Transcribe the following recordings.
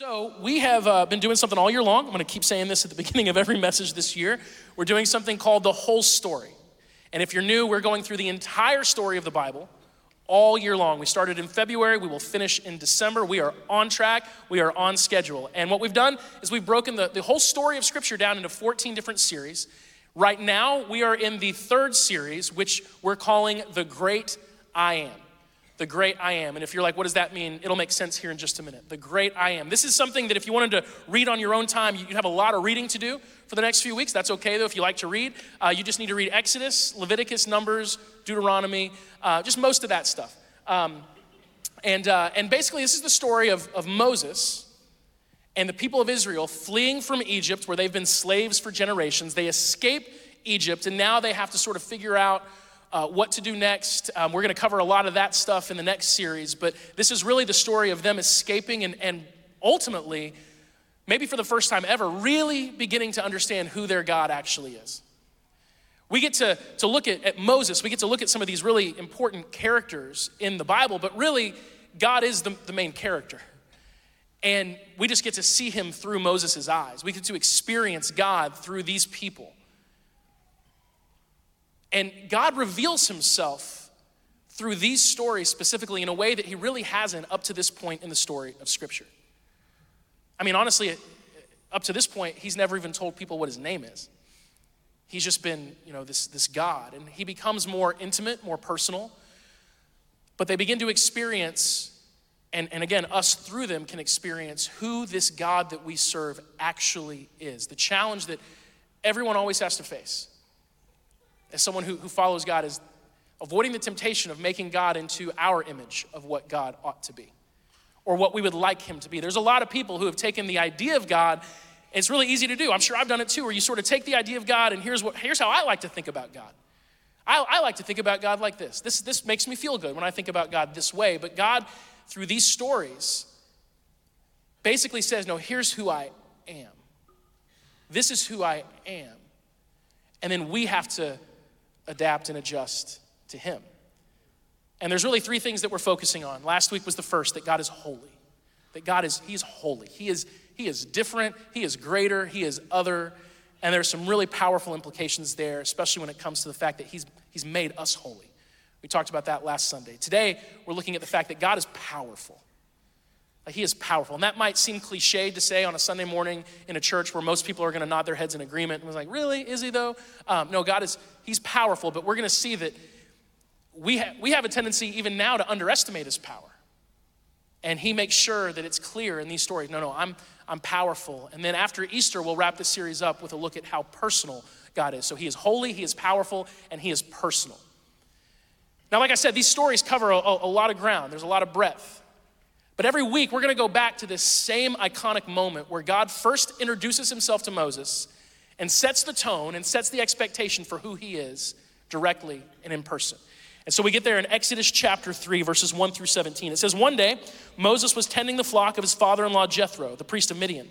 So, we have uh, been doing something all year long. I'm going to keep saying this at the beginning of every message this year. We're doing something called the whole story. And if you're new, we're going through the entire story of the Bible all year long. We started in February, we will finish in December. We are on track, we are on schedule. And what we've done is we've broken the, the whole story of Scripture down into 14 different series. Right now, we are in the third series, which we're calling The Great I Am the great I am. And if you're like, what does that mean? It'll make sense here in just a minute. The great I am. This is something that if you wanted to read on your own time, you'd have a lot of reading to do for the next few weeks. That's okay though, if you like to read. Uh, you just need to read Exodus, Leviticus, Numbers, Deuteronomy, uh, just most of that stuff. Um, and, uh, and basically, this is the story of, of Moses and the people of Israel fleeing from Egypt, where they've been slaves for generations. They escape Egypt, and now they have to sort of figure out uh, what to do next. Um, we're going to cover a lot of that stuff in the next series, but this is really the story of them escaping and, and ultimately, maybe for the first time ever, really beginning to understand who their God actually is. We get to, to look at, at Moses, we get to look at some of these really important characters in the Bible, but really, God is the, the main character. And we just get to see him through Moses' eyes. We get to experience God through these people. And God reveals himself through these stories specifically in a way that he really hasn't up to this point in the story of Scripture. I mean, honestly, up to this point, he's never even told people what his name is. He's just been, you know, this, this God. And he becomes more intimate, more personal. But they begin to experience, and, and again, us through them can experience who this God that we serve actually is. The challenge that everyone always has to face as someone who, who follows God is avoiding the temptation of making God into our image of what God ought to be or what we would like him to be. There's a lot of people who have taken the idea of God. It's really easy to do. I'm sure I've done it too, where you sort of take the idea of God and here's what here's how I like to think about God. I, I like to think about God like this. This this makes me feel good when I think about God this way. But God, through these stories, basically says, No, here's who I am. This is who I am. And then we have to adapt and adjust to Him. And there's really three things that we're focusing on. Last week was the first that God is holy. That God is, He's holy. He is, he is different, He is greater, He is other. And there's some really powerful implications there, especially when it comes to the fact that He's, he's made us holy. We talked about that last Sunday. Today, we're looking at the fact that God is powerful. He is powerful. And that might seem cliche to say on a Sunday morning in a church where most people are going to nod their heads in agreement. And was like, really? Is he though? Um, no, God is, he's powerful, but we're going to see that we, ha- we have a tendency even now to underestimate his power. And he makes sure that it's clear in these stories no, no, I'm, I'm powerful. And then after Easter, we'll wrap this series up with a look at how personal God is. So he is holy, he is powerful, and he is personal. Now, like I said, these stories cover a, a lot of ground, there's a lot of breadth. But every week, we're going to go back to this same iconic moment where God first introduces himself to Moses and sets the tone and sets the expectation for who he is directly and in person. And so we get there in Exodus chapter 3, verses 1 through 17. It says, One day, Moses was tending the flock of his father in law Jethro, the priest of Midian.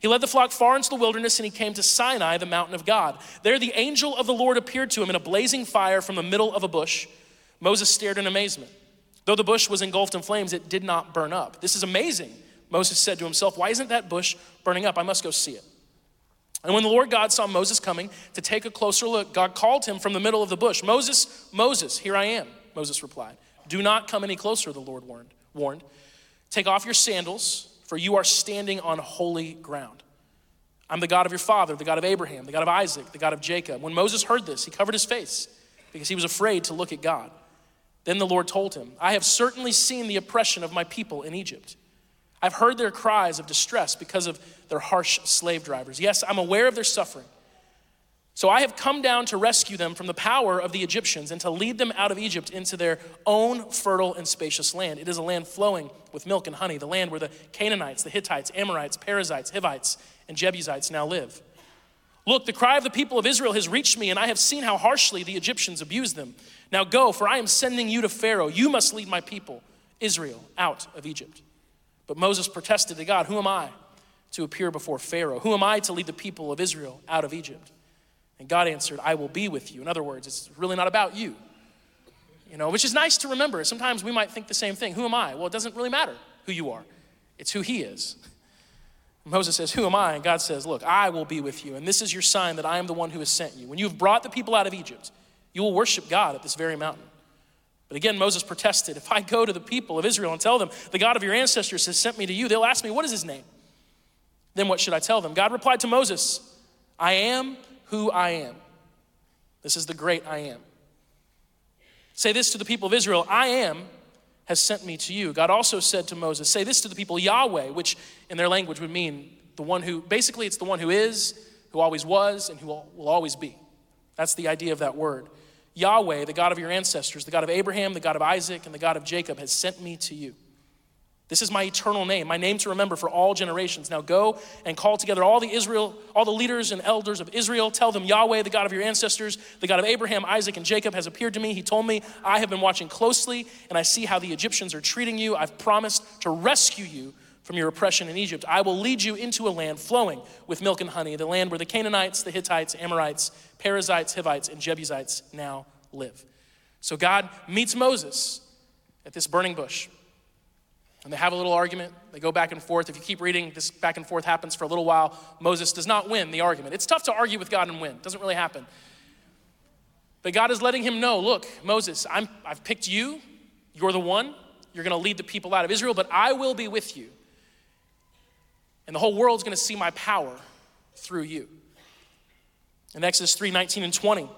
He led the flock far into the wilderness and he came to Sinai, the mountain of God. There, the angel of the Lord appeared to him in a blazing fire from the middle of a bush. Moses stared in amazement. Though the bush was engulfed in flames, it did not burn up. This is amazing. Moses said to himself, Why isn't that bush burning up? I must go see it. And when the Lord God saw Moses coming to take a closer look, God called him from the middle of the bush Moses, Moses, here I am. Moses replied, Do not come any closer, the Lord warned. warned. Take off your sandals, for you are standing on holy ground. I'm the God of your father, the God of Abraham, the God of Isaac, the God of Jacob. When Moses heard this, he covered his face because he was afraid to look at God. Then the Lord told him, I have certainly seen the oppression of my people in Egypt. I've heard their cries of distress because of their harsh slave drivers. Yes, I'm aware of their suffering. So I have come down to rescue them from the power of the Egyptians and to lead them out of Egypt into their own fertile and spacious land. It is a land flowing with milk and honey, the land where the Canaanites, the Hittites, Amorites, Perizzites, Hivites, and Jebusites now live. Look, the cry of the people of Israel has reached me, and I have seen how harshly the Egyptians abuse them. Now go, for I am sending you to Pharaoh. You must lead my people, Israel, out of Egypt. But Moses protested to God, Who am I to appear before Pharaoh? Who am I to lead the people of Israel out of Egypt? And God answered, I will be with you. In other words, it's really not about you. You know, which is nice to remember. Sometimes we might think the same thing. Who am I? Well, it doesn't really matter who you are, it's who He is. Moses says, Who am I? And God says, Look, I will be with you, and this is your sign that I am the one who has sent you. When you have brought the people out of Egypt, you will worship God at this very mountain. But again, Moses protested If I go to the people of Israel and tell them, The God of your ancestors has sent me to you, they'll ask me, What is his name? Then what should I tell them? God replied to Moses, I am who I am. This is the great I am. Say this to the people of Israel I am has sent me to you. God also said to Moses, Say this to the people, Yahweh, which in their language would mean the one who, basically, it's the one who is, who always was, and who will always be. That's the idea of that word. Yahweh, the God of your ancestors, the God of Abraham, the God of Isaac, and the God of Jacob, has sent me to you. This is my eternal name, my name to remember for all generations. Now go and call together all the Israel, all the leaders and elders of Israel. Tell them Yahweh, the God of your ancestors, the God of Abraham, Isaac, and Jacob, has appeared to me. He told me, I have been watching closely, and I see how the Egyptians are treating you. I've promised to rescue you from your oppression in Egypt. I will lead you into a land flowing with milk and honey, the land where the Canaanites, the Hittites, Amorites, Perizzites, Hivites, and Jebusites now live. So God meets Moses at this burning bush. And they have a little argument. They go back and forth. If you keep reading, this back and forth happens for a little while. Moses does not win the argument. It's tough to argue with God and win, it doesn't really happen. But God is letting him know look, Moses, I'm, I've picked you. You're the one. You're going to lead the people out of Israel, but I will be with you. And the whole world's going to see my power through you. In Exodus 3 19 and 20,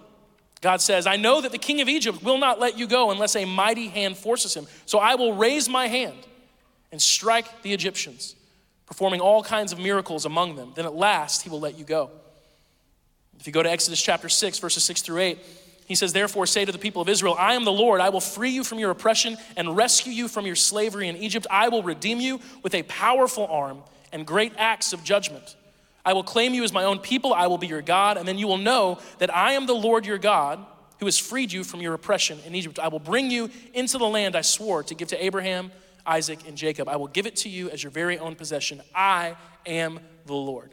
God says, I know that the king of Egypt will not let you go unless a mighty hand forces him. So I will raise my hand and strike the Egyptians, performing all kinds of miracles among them. Then at last he will let you go. If you go to Exodus chapter 6, verses 6 through 8, he says, Therefore, say to the people of Israel, I am the Lord. I will free you from your oppression and rescue you from your slavery in Egypt. I will redeem you with a powerful arm and great acts of judgment. I will claim you as my own people. I will be your God. And then you will know that I am the Lord your God who has freed you from your oppression in Egypt. I will bring you into the land I swore to give to Abraham Isaac, and Jacob. I will give it to you as your very own possession. I am the Lord.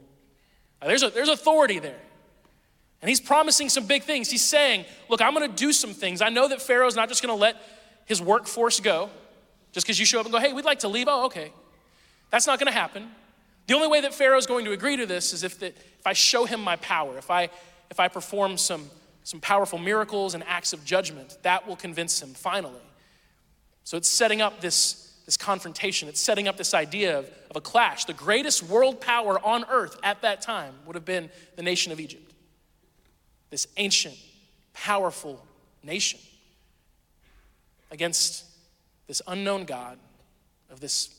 Now, there's, a, there's authority there. And he's promising some big things. He's saying, Look, I'm going to do some things. I know that Pharaoh's not just going to let his workforce go just because you show up and go, Hey, we'd like to leave. Oh, okay. That's not going to happen. The only way that Pharaoh's going to agree to this is if, the, if I show him my power, if I, if I perform some, some powerful miracles and acts of judgment, that will convince him finally. So it's setting up this this confrontation. It's setting up this idea of, of a clash. The greatest world power on earth at that time would have been the nation of Egypt, this ancient, powerful nation against this unknown God of this,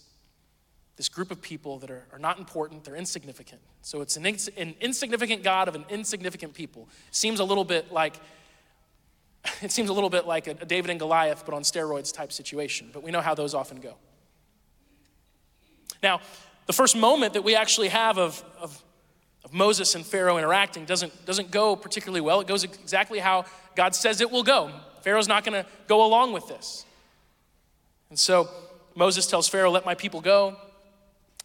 this group of people that are, are not important, they're insignificant. So it's an, an insignificant God of an insignificant people. Seems a little bit like it seems a little bit like a, David and Goliath, but on steroids type situation, but we know how those often go. Now, the first moment that we actually have of, of, of Moses and Pharaoh interacting doesn't, doesn't go particularly well. It goes exactly how God says it will go. Pharaoh's not going to go along with this. And so Moses tells Pharaoh, Let my people go.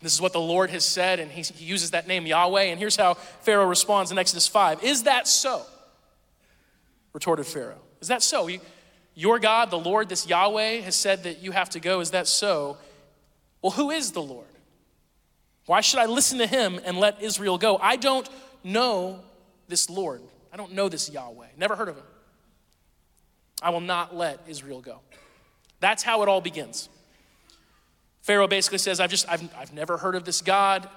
This is what the Lord has said, and he, uses that name Yahweh. And here's how Pharaoh responds in Exodus 5 Is that so? retorted Pharaoh. Is that so? You, your God, the Lord, this Yahweh, has said that you have to go. Is that so? Well, who is the Lord? Why should I listen to him and let Israel go? I don't know this Lord. I don't know this Yahweh. Never heard of him. I will not let Israel go. That's how it all begins. Pharaoh basically says, I've just, I've, I've never heard of this God.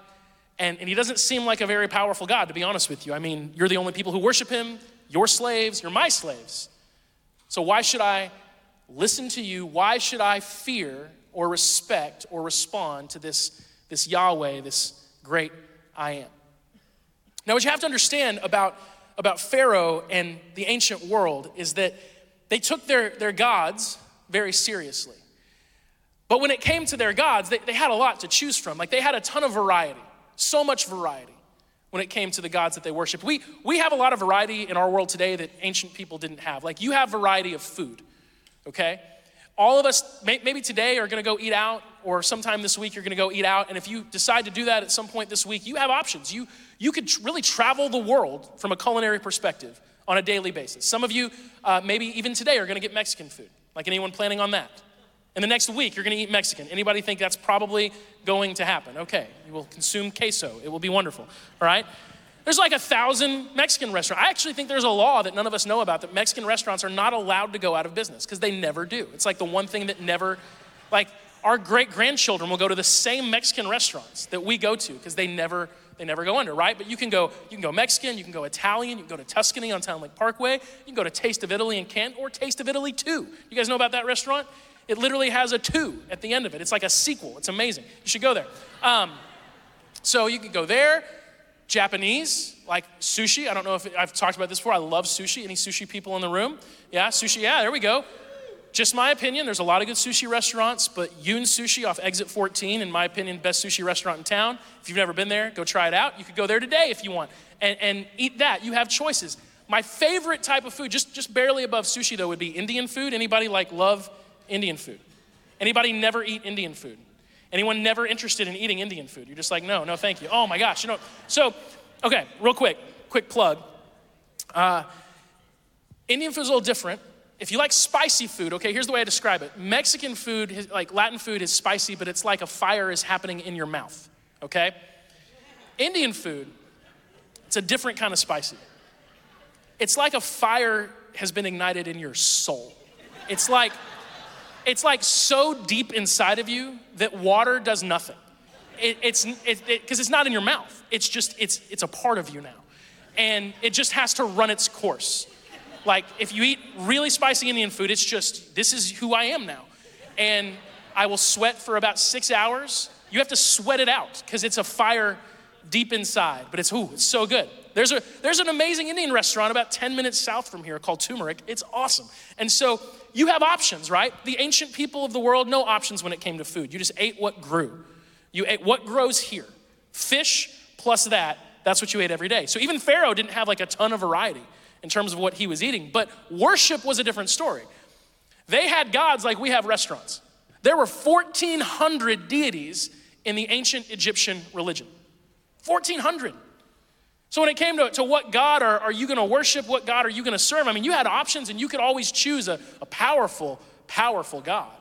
And, and he doesn't seem like a very powerful God, to be honest with you. I mean, you're the only people who worship him. You're slaves. You're my slaves. So why should I listen to you? Why should I fear or respect or respond to this, this Yahweh, this great I am? Now, what you have to understand about, about Pharaoh and the ancient world is that they took their, their gods very seriously. But when it came to their gods, they, they had a lot to choose from. Like they had a ton of variety, so much variety when it came to the gods that they worshiped. We, we have a lot of variety in our world today that ancient people didn't have. Like you have variety of food, okay? All of us, may, maybe today, are gonna go eat out, or sometime this week you're gonna go eat out. And if you decide to do that at some point this week, you have options. You, you could tr- really travel the world from a culinary perspective on a daily basis. Some of you, uh, maybe even today, are gonna get Mexican food. Like anyone planning on that? In the next week, you're going to eat Mexican. Anybody think that's probably going to happen? Okay, you will consume queso. It will be wonderful. All right? There's like a thousand Mexican restaurants. I actually think there's a law that none of us know about that Mexican restaurants are not allowed to go out of business because they never do. It's like the one thing that never, like, our great grandchildren will go to the same Mexican restaurants that we go to because they never they never go under, right? But you can go you can go Mexican, you can go Italian, you can go to Tuscany on Town Lake Parkway, you can go to Taste of Italy in Kent or Taste of Italy 2. You guys know about that restaurant? It literally has a 2 at the end of it. It's like a sequel. It's amazing. You should go there. Um, so you can go there. Japanese, like sushi. I don't know if I've talked about this before. I love sushi. Any sushi people in the room? Yeah, sushi. Yeah, there we go just my opinion, there's a lot of good sushi restaurants, but Yun Sushi off exit 14, in my opinion, best sushi restaurant in town. If you've never been there, go try it out. You could go there today if you want and, and eat that. You have choices. My favorite type of food, just, just barely above sushi though, would be Indian food. Anybody like love Indian food? Anybody never eat Indian food? Anyone never interested in eating Indian food? You're just like, no, no, thank you. Oh my gosh, you know. So, okay, real quick, quick plug. Uh, Indian food is a little different if you like spicy food, okay, here's the way I describe it. Mexican food, like Latin food, is spicy, but it's like a fire is happening in your mouth, okay? Indian food, it's a different kind of spicy. It's like a fire has been ignited in your soul. It's like, it's like so deep inside of you that water does nothing. It, it's because it, it, it's not in your mouth. It's just it's it's a part of you now, and it just has to run its course. Like, if you eat really spicy Indian food, it's just, this is who I am now. And I will sweat for about six hours. You have to sweat it out because it's a fire deep inside, but it's, ooh, it's so good. There's, a, there's an amazing Indian restaurant about 10 minutes south from here called Turmeric. It's awesome. And so you have options, right? The ancient people of the world, no options when it came to food. You just ate what grew. You ate what grows here. Fish plus that, that's what you ate every day. So even Pharaoh didn't have like a ton of variety in terms of what he was eating. But worship was a different story. They had gods like we have restaurants. There were 1,400 deities in the ancient Egyptian religion. 1,400. So when it came to, to what God are, are you going to worship, what God are you going to serve, I mean, you had options and you could always choose a, a powerful, powerful God.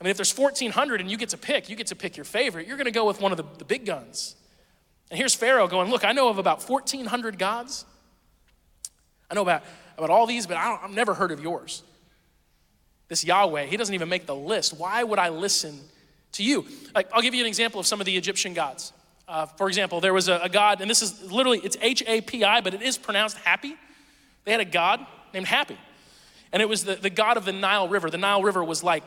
I mean, if there's 1,400 and you get to pick, you get to pick your favorite, you're going to go with one of the, the big guns. And here's Pharaoh going, Look, I know of about 1,400 gods. I know about, about all these, but I have never heard of yours. This Yahweh, he doesn't even make the list. Why would I listen to you? Like, I'll give you an example of some of the Egyptian gods. Uh, for example, there was a, a, god, and this is literally, it's H A P I, but it is pronounced happy. They had a god named Happy. And it was the, the god of the Nile River. The Nile River was like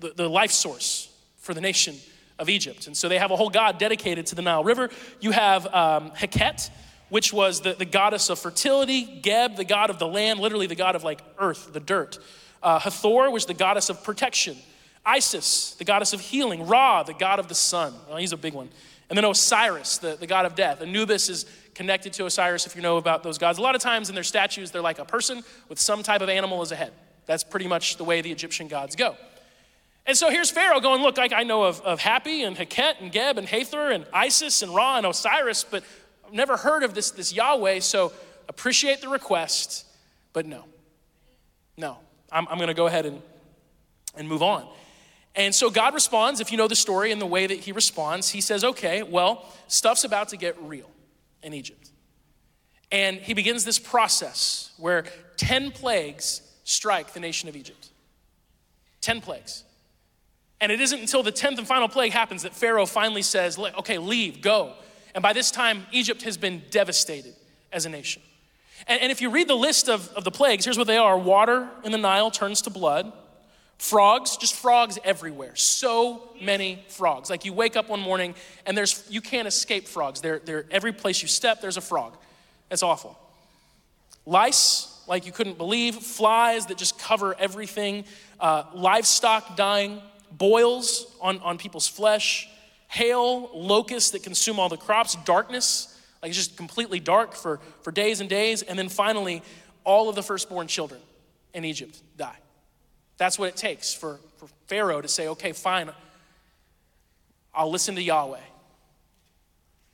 the, the life source for the nation of Egypt. And so they have a whole god dedicated to the Nile River. You have um, Heket, which was the, the goddess of fertility, Geb, the god of the land, literally the god of like earth, the dirt. Uh, Hathor was the goddess of protection. Isis, the goddess of healing. Ra, the god of the sun. Well, he's a big one. And then Osiris, the, the god of death. Anubis is connected to Osiris if you know about those gods. A lot of times in their statues, they're like a person with some type of animal as a head. That's pretty much the way the Egyptian gods go. And so here's Pharaoh going, Look, I, I know of, of Happy and Heket and Geb and Hathor and Isis and Ra and Osiris, but I've never heard of this, this Yahweh, so appreciate the request, but no. No. I'm, I'm going to go ahead and, and move on. And so God responds, if you know the story and the way that he responds, he says, okay, well, stuff's about to get real in Egypt. And he begins this process where 10 plagues strike the nation of Egypt. 10 plagues. And it isn't until the 10th and final plague happens that Pharaoh finally says, okay, leave, go. And by this time, Egypt has been devastated as a nation. And, and if you read the list of, of the plagues, here's what they are water in the Nile turns to blood. Frogs, just frogs everywhere. So many frogs. Like you wake up one morning and there's you can't escape frogs. They're, they're every place you step, there's a frog. That's awful. Lice, like you couldn't believe, flies that just cover everything, uh, livestock dying, boils on, on people's flesh, hail, locusts that consume all the crops, darkness, like it's just completely dark for, for days and days. And then finally, all of the firstborn children in Egypt die. That's what it takes for, for Pharaoh to say, okay, fine, I'll listen to Yahweh.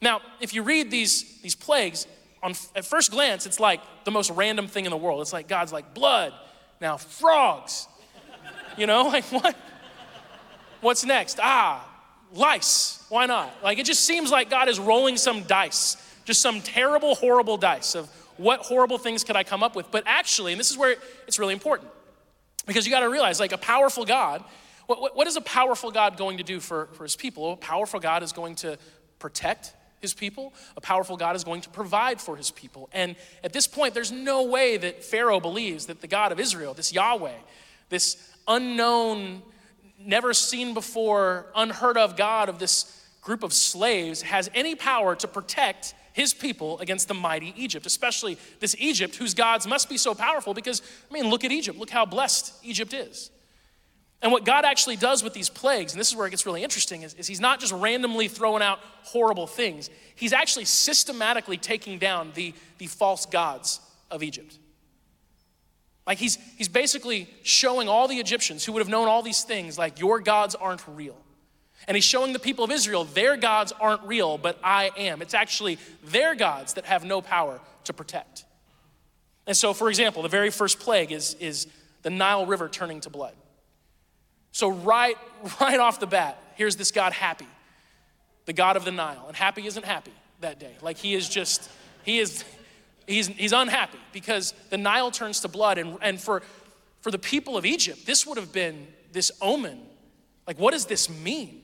Now, if you read these, these plagues, on, at first glance, it's like the most random thing in the world. It's like God's like, blood, now frogs. You know, like what? What's next? Ah, lice. Why not? Like it just seems like God is rolling some dice, just some terrible, horrible dice of what horrible things could I come up with. But actually, and this is where it's really important, because you got to realize, like a powerful God, what, what, what is a powerful God going to do for, for his people? A powerful God is going to protect his people. A powerful God is going to provide for his people. And at this point, there's no way that Pharaoh believes that the God of Israel, this Yahweh, this unknown, never seen before, unheard of God of this group of slaves, has any power to protect his people against the mighty Egypt, especially this Egypt whose gods must be so powerful because, I mean, look at Egypt. Look how blessed Egypt is. And what God actually does with these plagues, and this is where it gets really interesting, is, is, He's not just randomly throwing out horrible things, He's actually systematically taking down the, the false gods of Egypt. Like he's, he's basically showing all the Egyptians who would have known all these things, like, your gods aren't real. And he's showing the people of Israel, their gods aren't real, but I am. It's actually their gods that have no power to protect. And so, for example, the very first plague is, is the Nile River turning to blood. So, right, right off the bat, here's this God happy, the God of the Nile. And happy isn't happy that day. Like he is just, he is, he's, he's unhappy because the Nile turns to blood. And, and for, for the people of Egypt, this would have been this omen. Like, what does this mean?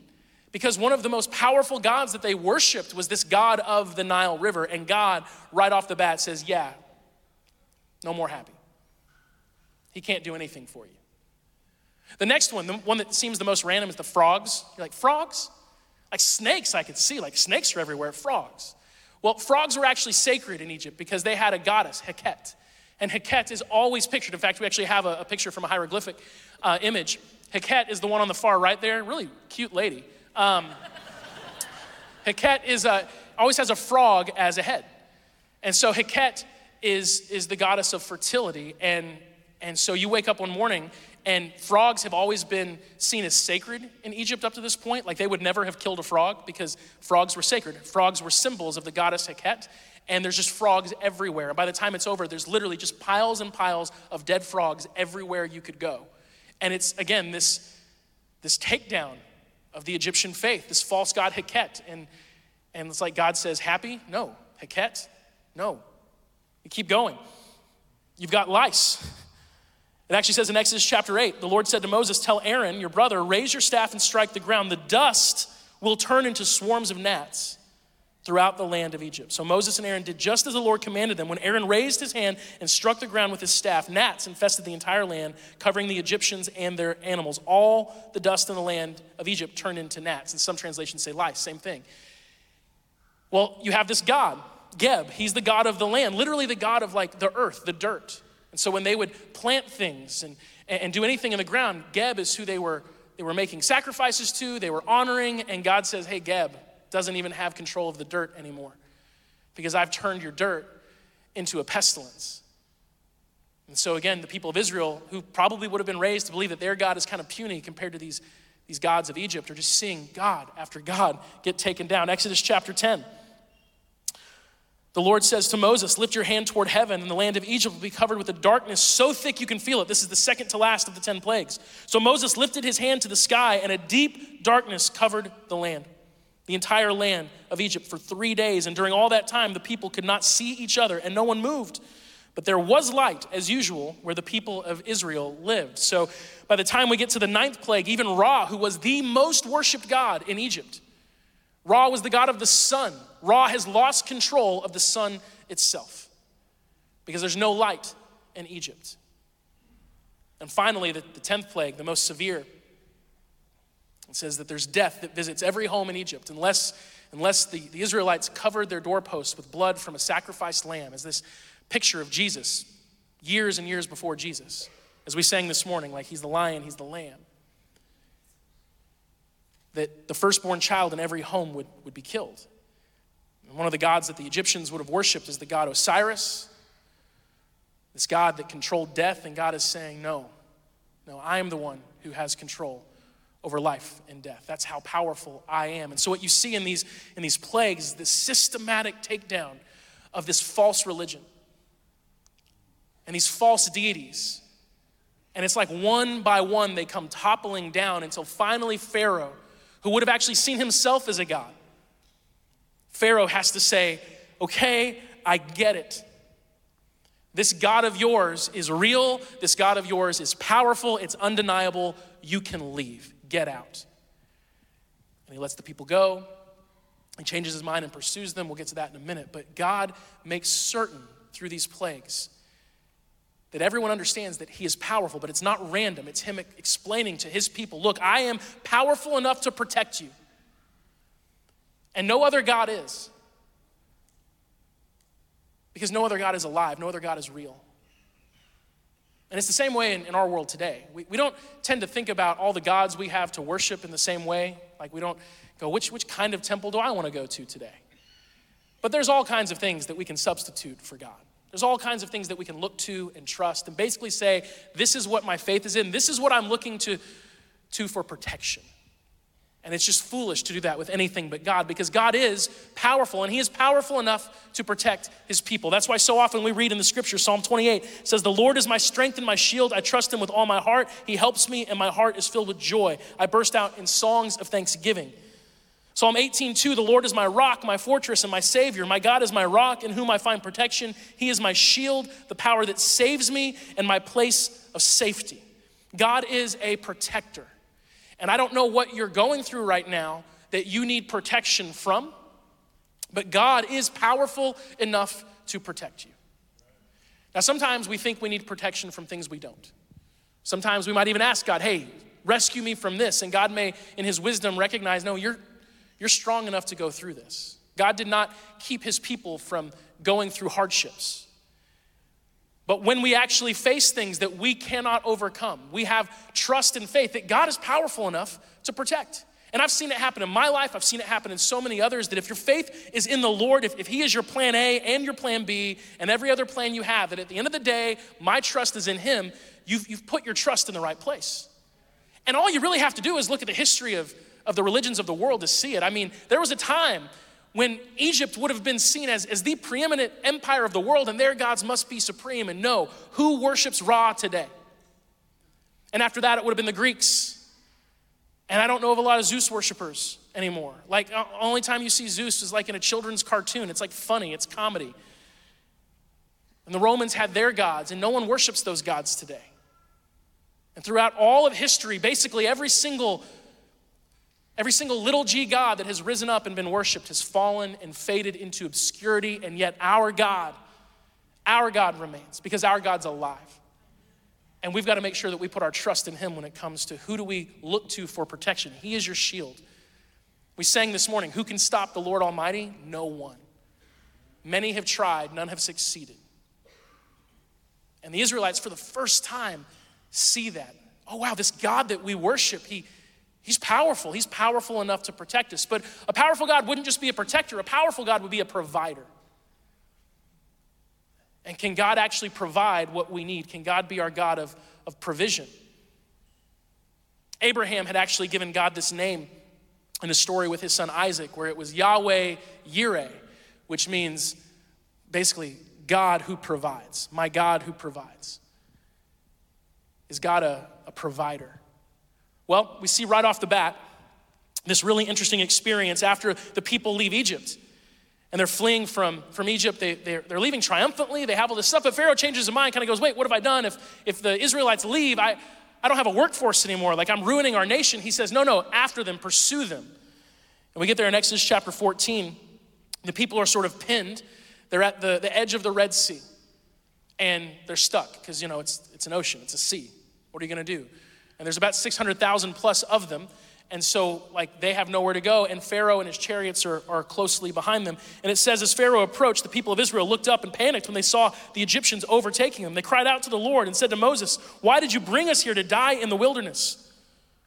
Because one of the most powerful gods that they worshiped was this God of the Nile River. And God, right off the bat, says, Yeah, no more happy. He can't do anything for you. The next one, the one that seems the most random, is the frogs. You're like, frogs? Like snakes, I could see. Like snakes are everywhere, frogs. Well, frogs were actually sacred in Egypt because they had a goddess, Heket. And Heket is always pictured. In fact, we actually have a, a picture from a hieroglyphic uh, image. Heket is the one on the far right there, really cute lady. Um, Heket is a, always has a frog as a head. And so Heket is, is the goddess of fertility. And, and so you wake up one morning and frogs have always been seen as sacred in Egypt up to this point. Like they would never have killed a frog because frogs were sacred. Frogs were symbols of the goddess Heket. And there's just frogs everywhere. And by the time it's over, there's literally just piles and piles of dead frogs everywhere you could go. And it's, again, this, this takedown of the Egyptian faith, this false god Heket. And, and it's like God says, Happy? No. Heket? No. You keep going. You've got lice. It actually says in Exodus chapter 8, the Lord said to Moses, Tell Aaron, your brother, raise your staff and strike the ground. The dust will turn into swarms of gnats throughout the land of Egypt. So Moses and Aaron did just as the Lord commanded them. When Aaron raised his hand and struck the ground with his staff, gnats infested the entire land, covering the Egyptians and their animals. All the dust in the land of Egypt turned into gnats. And some translations say lice, same thing. Well, you have this God, Geb. He's the God of the land, literally the God of like the earth, the dirt. And so when they would plant things and, and do anything in the ground, Geb is who they were, they were making sacrifices to, they were honoring, and God says, Hey, Geb, doesn't even have control of the dirt anymore because I've turned your dirt into a pestilence. And so, again, the people of Israel, who probably would have been raised to believe that their God is kind of puny compared to these, these gods of Egypt, are just seeing God after God get taken down. Exodus chapter 10. The Lord says to Moses, Lift your hand toward heaven, and the land of Egypt will be covered with a darkness so thick you can feel it. This is the second to last of the 10 plagues. So Moses lifted his hand to the sky, and a deep darkness covered the land the entire land of Egypt for three days. And during all that time, the people could not see each other and no one moved. But there was light, as usual, where the people of Israel lived. So by the time we get to the ninth plague, even Ra, who was the most worshiped God in Egypt, Ra was the God of the sun. Ra has lost control of the sun itself because there's no light in Egypt. And finally, the, the tenth plague, the most severe, it says that there's death that visits every home in Egypt unless, unless the, the Israelites covered their doorposts with blood from a sacrificed lamb, as this picture of Jesus years and years before Jesus. As we sang this morning, like he's the lion, he's the lamb. That the firstborn child in every home would, would be killed. And one of the gods that the Egyptians would have worshiped is the god Osiris, this god that controlled death, and God is saying, No, no, I am the one who has control over life and death. That's how powerful I am. And so what you see in these in these plagues is this systematic takedown of this false religion and these false deities And it's like one by one they come toppling down until finally Pharaoh, who would have actually seen himself as a God, Pharaoh has to say, Okay, I get it. This God of yours is real. This God of yours is powerful. It's undeniable. You can leave. Get out. And he lets the people go. He changes his mind and pursues them. We'll get to that in a minute. But God makes certain through these plagues that everyone understands that he is powerful, but it's not random. It's him explaining to his people look, I am powerful enough to protect you, and no other God is. Because no other God is alive, no other God is real. And it's the same way in, in, our world today. We, we don't tend to think about all the gods we have to worship in the same way. Like, we don't go, which, which kind of temple do I want to go to today? But there's all kinds of things that we can substitute for God. There's all kinds of things that we can look to and trust and basically say, this is what my faith is in. This is what I'm looking to, to for protection. And it's just foolish to do that with anything but God because God is powerful and He is powerful enough to protect His people. That's why so often we read in the scripture, Psalm 28 says, The Lord is my strength and my shield. I trust Him with all my heart. He helps me and my heart is filled with joy. I burst out in songs of thanksgiving. Psalm 18:2 The Lord is my rock, my fortress and my savior. My God is my rock in whom I find protection. He is my shield, the power that saves me and my place of safety. God is a protector. And I don't know what you're going through right now that you need protection from, but God is powerful enough to protect you. Now, sometimes we think we need protection from things we don't. Sometimes we might even ask God, hey, rescue me from this. And God may, in His wisdom, recognize, no, you're, you're strong enough to go through this. God did not keep his people from going through hardships. But when we actually face things that we cannot overcome, we have trust and faith that God is powerful enough to protect. And I've seen it happen in my life. I've seen it happen in so many others that if your faith is in the Lord, if, if He is your plan A and your plan B and every other plan you have, that at the end of the day, my trust is in Him, you've, you've put your trust in the right place. And all you really have to do is look at the history of, of the religions of the world to see it. I mean, there was a time when Egypt would have been seen as, as the preeminent empire of the world and their gods must be supreme. And no, who worships Ra today? And after that, it would have been the Greeks. And I don't know of a lot of Zeus worshipers anymore. Like, only time you see Zeus is like in a children's cartoon. It's like funny, it's comedy. And the Romans had their gods, and no one worships those gods today. And throughout all of history, basically every single Every single little g God that has risen up and been worshiped has fallen and faded into obscurity, and yet our God, our God remains because our God's alive. And we've got to make sure that we put our trust in Him when it comes to who do we look to for protection. He is your shield. We sang this morning, Who can stop the Lord Almighty? No one. Many have tried, none have succeeded. And the Israelites, for the first time, see that. Oh, wow, this God that we worship, He He's powerful. He's powerful enough to protect us. But a powerful God wouldn't just be a protector, a powerful God would be a provider. And can God actually provide what we need? Can God be our God of, of provision? Abraham had actually given God this name in a story with his son Isaac, where it was Yahweh Yireh, which means basically God who provides. My God who provides. Is God a, a provider? Well, we see right off the bat this really interesting experience after the people leave Egypt. And they're fleeing from, from Egypt. They, they're, they're leaving triumphantly. They have all this stuff. But Pharaoh changes his mind, kind of goes, Wait, what have I done? If, if the Israelites leave, I, I don't have a workforce anymore. Like I'm ruining our nation. He says, No, no, after them, pursue them. And we get there in Exodus chapter 14. The people are sort of pinned. They're at the, the edge of the Red Sea. And they're stuck because, you know, it's, it's an ocean, it's a sea. What are you going to do? And there's about 600,000 plus of them. And so, like, they have nowhere to go, and Pharaoh and his chariots are, are closely behind them. And it says, as Pharaoh approached, the people of Israel looked up and panicked when they saw the Egyptians overtaking them. They cried out to the Lord and said to Moses, Why did you bring us here to die in the wilderness?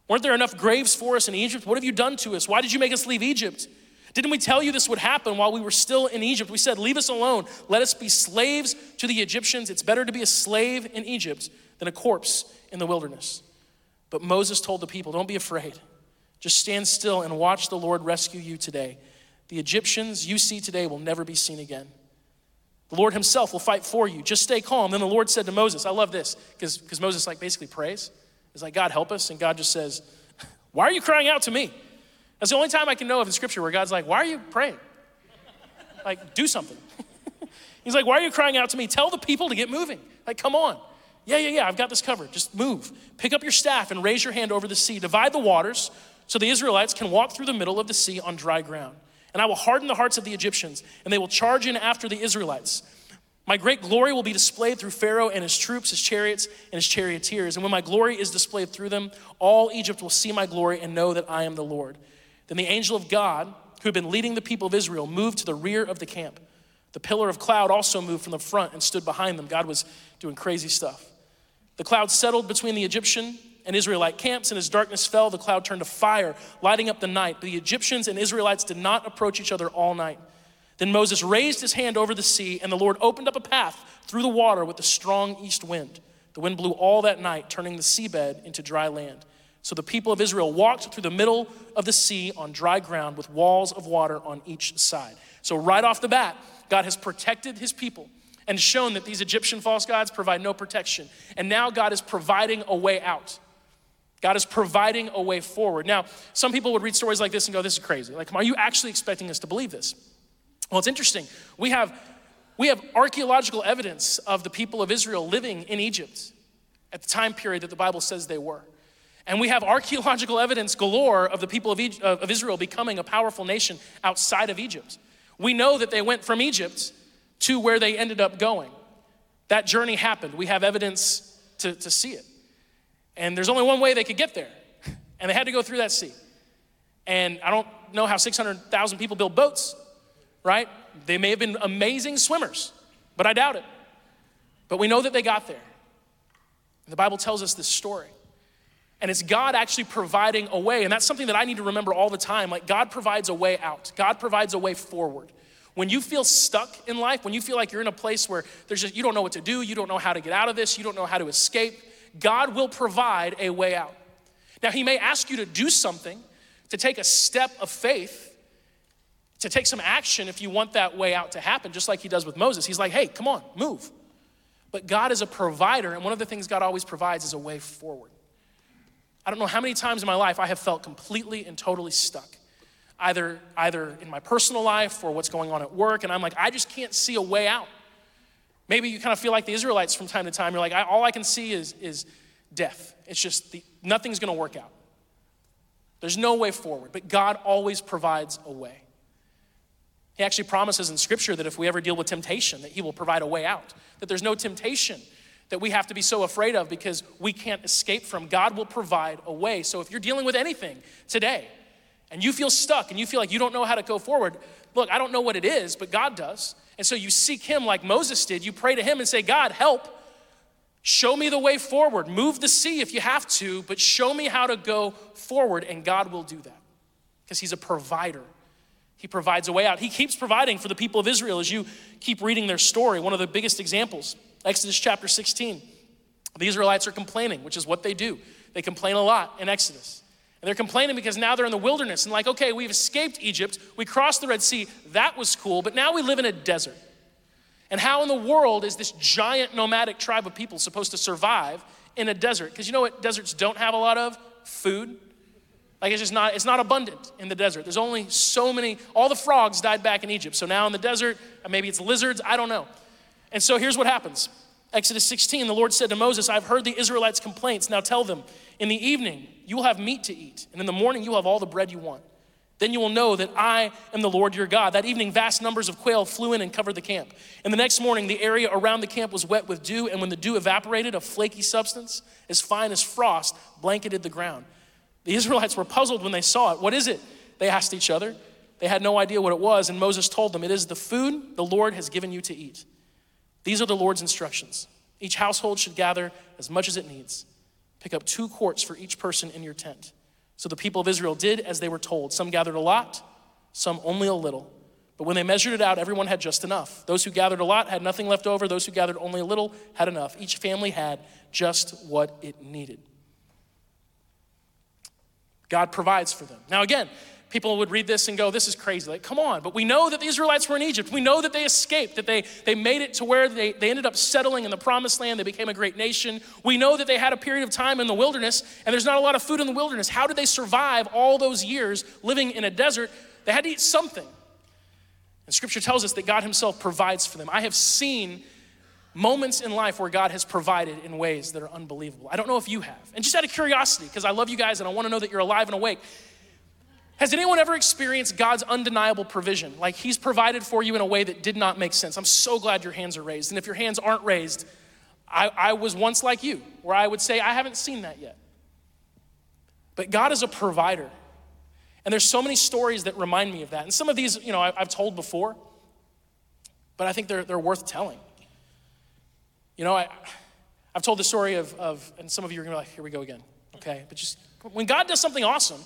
Weren't there enough graves for us in Egypt? What have you done to us? Why did you make us leave Egypt? Didn't we tell you this would happen while we were still in Egypt? We said, Leave us alone. Let us be slaves to the Egyptians. It's better to be a slave in Egypt than a corpse in the wilderness. But Moses told the people, Don't be afraid. Just stand still and watch the Lord rescue you today. The Egyptians you see today will never be seen again. The Lord himself will fight for you. Just stay calm. Then the Lord said to Moses, I love this, because Moses like basically prays. He's like, God help us. And God just says, Why are you crying out to me? That's the only time I can know of in scripture where God's like, Why are you praying? Like, do something. He's like, Why are you crying out to me? Tell the people to get moving. Like, come on. Yeah, yeah, yeah, I've got this covered. Just move. Pick up your staff and raise your hand over the sea. Divide the waters so the Israelites can walk through the middle of the sea on dry ground. And I will harden the hearts of the Egyptians, and they will charge in after the Israelites. My great glory will be displayed through Pharaoh and his troops, his chariots, and his charioteers. And when my glory is displayed through them, all Egypt will see my glory and know that I am the Lord. Then the angel of God, who had been leading the people of Israel, moved to the rear of the camp. The pillar of cloud also moved from the front and stood behind them. God was doing crazy stuff. The cloud settled between the Egyptian and Israelite camps, and as darkness fell, the cloud turned to fire, lighting up the night. But the Egyptians and Israelites did not approach each other all night. Then Moses raised his hand over the sea, and the Lord opened up a path through the water with a strong east wind. The wind blew all that night, turning the seabed into dry land. So the people of Israel walked through the middle of the sea on dry ground with walls of water on each side. So, right off the bat, God has protected his people and shown that these Egyptian false gods provide no protection. And now God is providing a way out. God is providing a way forward. Now, some people would read stories like this and go, This is crazy. Like, are you actually expecting us to believe this? Well, it's interesting. We have, we have archaeological evidence of the people of Israel living in Egypt at the time period that the Bible says they were. And we have archaeological evidence galore of the people of, Egypt, of Israel becoming a powerful nation outside of Egypt. We know that they went from Egypt to where they ended up going. That journey happened. We have evidence to, to see it. And there's only one way they could get there, and they had to go through that sea. And I don't know how 600,000 people build boats, right? They may have been amazing swimmers, but I doubt it. But we know that they got there. The Bible tells us this story. And it's God actually providing a way. And that's something that I need to remember all the time. Like, God provides a way out, God provides a way forward. When you feel stuck in life, when you feel like you're in a place where there's just, you don't know what to do, you don't know how to get out of this, you don't know how to escape, God will provide a way out. Now, He may ask you to do something, to take a step of faith, to take some action if you want that way out to happen, just like he does with Moses. He's like, hey, come on, move. But God is a provider, and one of the things God always provides is a way forward. I don't know how many times in my life I have felt completely and totally stuck, either, either in my personal life or what's going on at work, and I'm like, I just can't see a way out. Maybe you kind of feel like the Israelites from time to time. You're like, I, all I can see is, is death. It's just the, nothing's going to work out. There's no way forward, but God always provides a way. He actually promises in Scripture that if we ever deal with temptation, that He will provide a way out. That there's no temptation that we have to be so afraid of because we can't escape from. God will provide a way. So if you're dealing with anything today and you feel stuck and you feel like you don't know how to go forward, look, I don't know what it is, but God does. And so you seek Him like Moses did. You pray to Him and say, God, help. Show me the way forward. Move the sea if you have to, but show me how to go forward, and God will do that because He's a provider he provides a way out. He keeps providing for the people of Israel as you keep reading their story. One of the biggest examples, Exodus chapter 16. The Israelites are complaining, which is what they do. They complain a lot in Exodus. And they're complaining because now they're in the wilderness and, like, okay, we've escaped Egypt, we crossed the Red Sea, that was cool, but now we live in a desert. And how in the world is this giant nomadic tribe of people supposed to survive in a desert? Because you know what deserts don't have a lot of? Food. Like it's just not, it's not abundant in the desert. There's only so many, all the frogs died back in Egypt. So now in the desert, maybe it's lizards, I don't know. And so here's what happens. Exodus 16, the Lord said to Moses, I've heard the Israelites' complaints. Now tell them, in the evening you will have meat to eat, and in the morning you will have all the bread you want. Then you will know that I am the Lord your God. That evening, vast numbers of quail flew in and covered the camp. And the next morning, the area around the camp was wet with dew, and when the dew evaporated, a flaky substance as fine as frost blanketed the ground. The Israelites were puzzled when they saw it. What is it? They asked each other. They had no idea what it was, and Moses told them, It is the food the Lord has given you to eat. These are the Lord's instructions. Each household should gather as much as it needs. Pick up two quarts for each person in your tent. So the people of Israel did as they were told. Some gathered a lot, some only a little. But when they measured it out, everyone had just enough. Those who gathered a lot had nothing left over. Those who gathered only a little had enough. Each family had just what it needed. God provides for them. Now, again, people would read this and go, This is crazy. Like, come on. But we know that the Israelites were in Egypt. We know that they escaped, that they, they made it to where they, they ended up settling in the promised land. They became a great nation. We know that they had a period of time in the wilderness, and there's not a lot of food in the wilderness. How did they survive all those years living in a desert? They had to eat something. And scripture tells us that God Himself provides for them. I have seen moments in life where God has provided in ways that are unbelievable. I don't know if you have. And just out of curiosity, because I love you guys and I want to know that you're alive and awake, has anyone ever experienced God's undeniable provision? Like He's provided for you in a way that did not make sense. I'm so glad your hands are raised. And if your hands aren't raised, I, I was once like you, where I would say, I haven't seen that yet. But God is a provider. And there's so many stories that remind me of that. And some of these, you know, I, have told before, but I think they're, they're worth telling. You know, I, I've told the story of, of, and some of you are gonna be like, here we go again, okay? But just, when God does something awesome,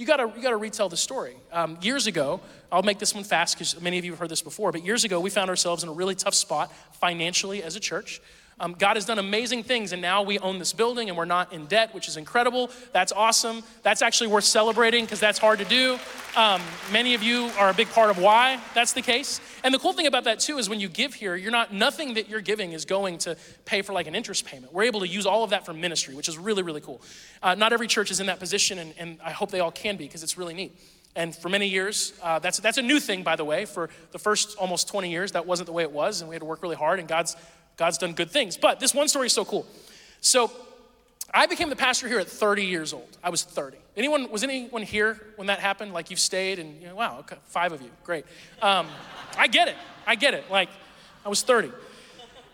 you gotta, you gotta retell the story. Um, years ago, I'll make this one fast because many of you have heard this before, but years ago we found ourselves in a really tough spot financially as a church. Um, God has done amazing things, and now we own this building and we're not in debt, which is incredible. That's awesome. That's actually worth celebrating because that's hard to do. Um, many of you are a big part of why that's the case. And the cool thing about that too is when you give here, you're not nothing that you're giving is going to pay for like an interest payment. We're able to use all of that for ministry, which is really really cool. Uh, not every church is in that position, and, and I hope they all can be because it's really neat. And for many years, uh, that's, that's a new thing, by the way. For the first almost 20 years, that wasn't the way it was, and we had to work really hard, and God's God's done good things. But this one story is so cool. So I became the pastor here at 30 years old. I was 30. Anyone, was anyone here when that happened? Like you've stayed and, you know, wow, okay, five of you, great. Um, I get it, I get it. Like I was 30.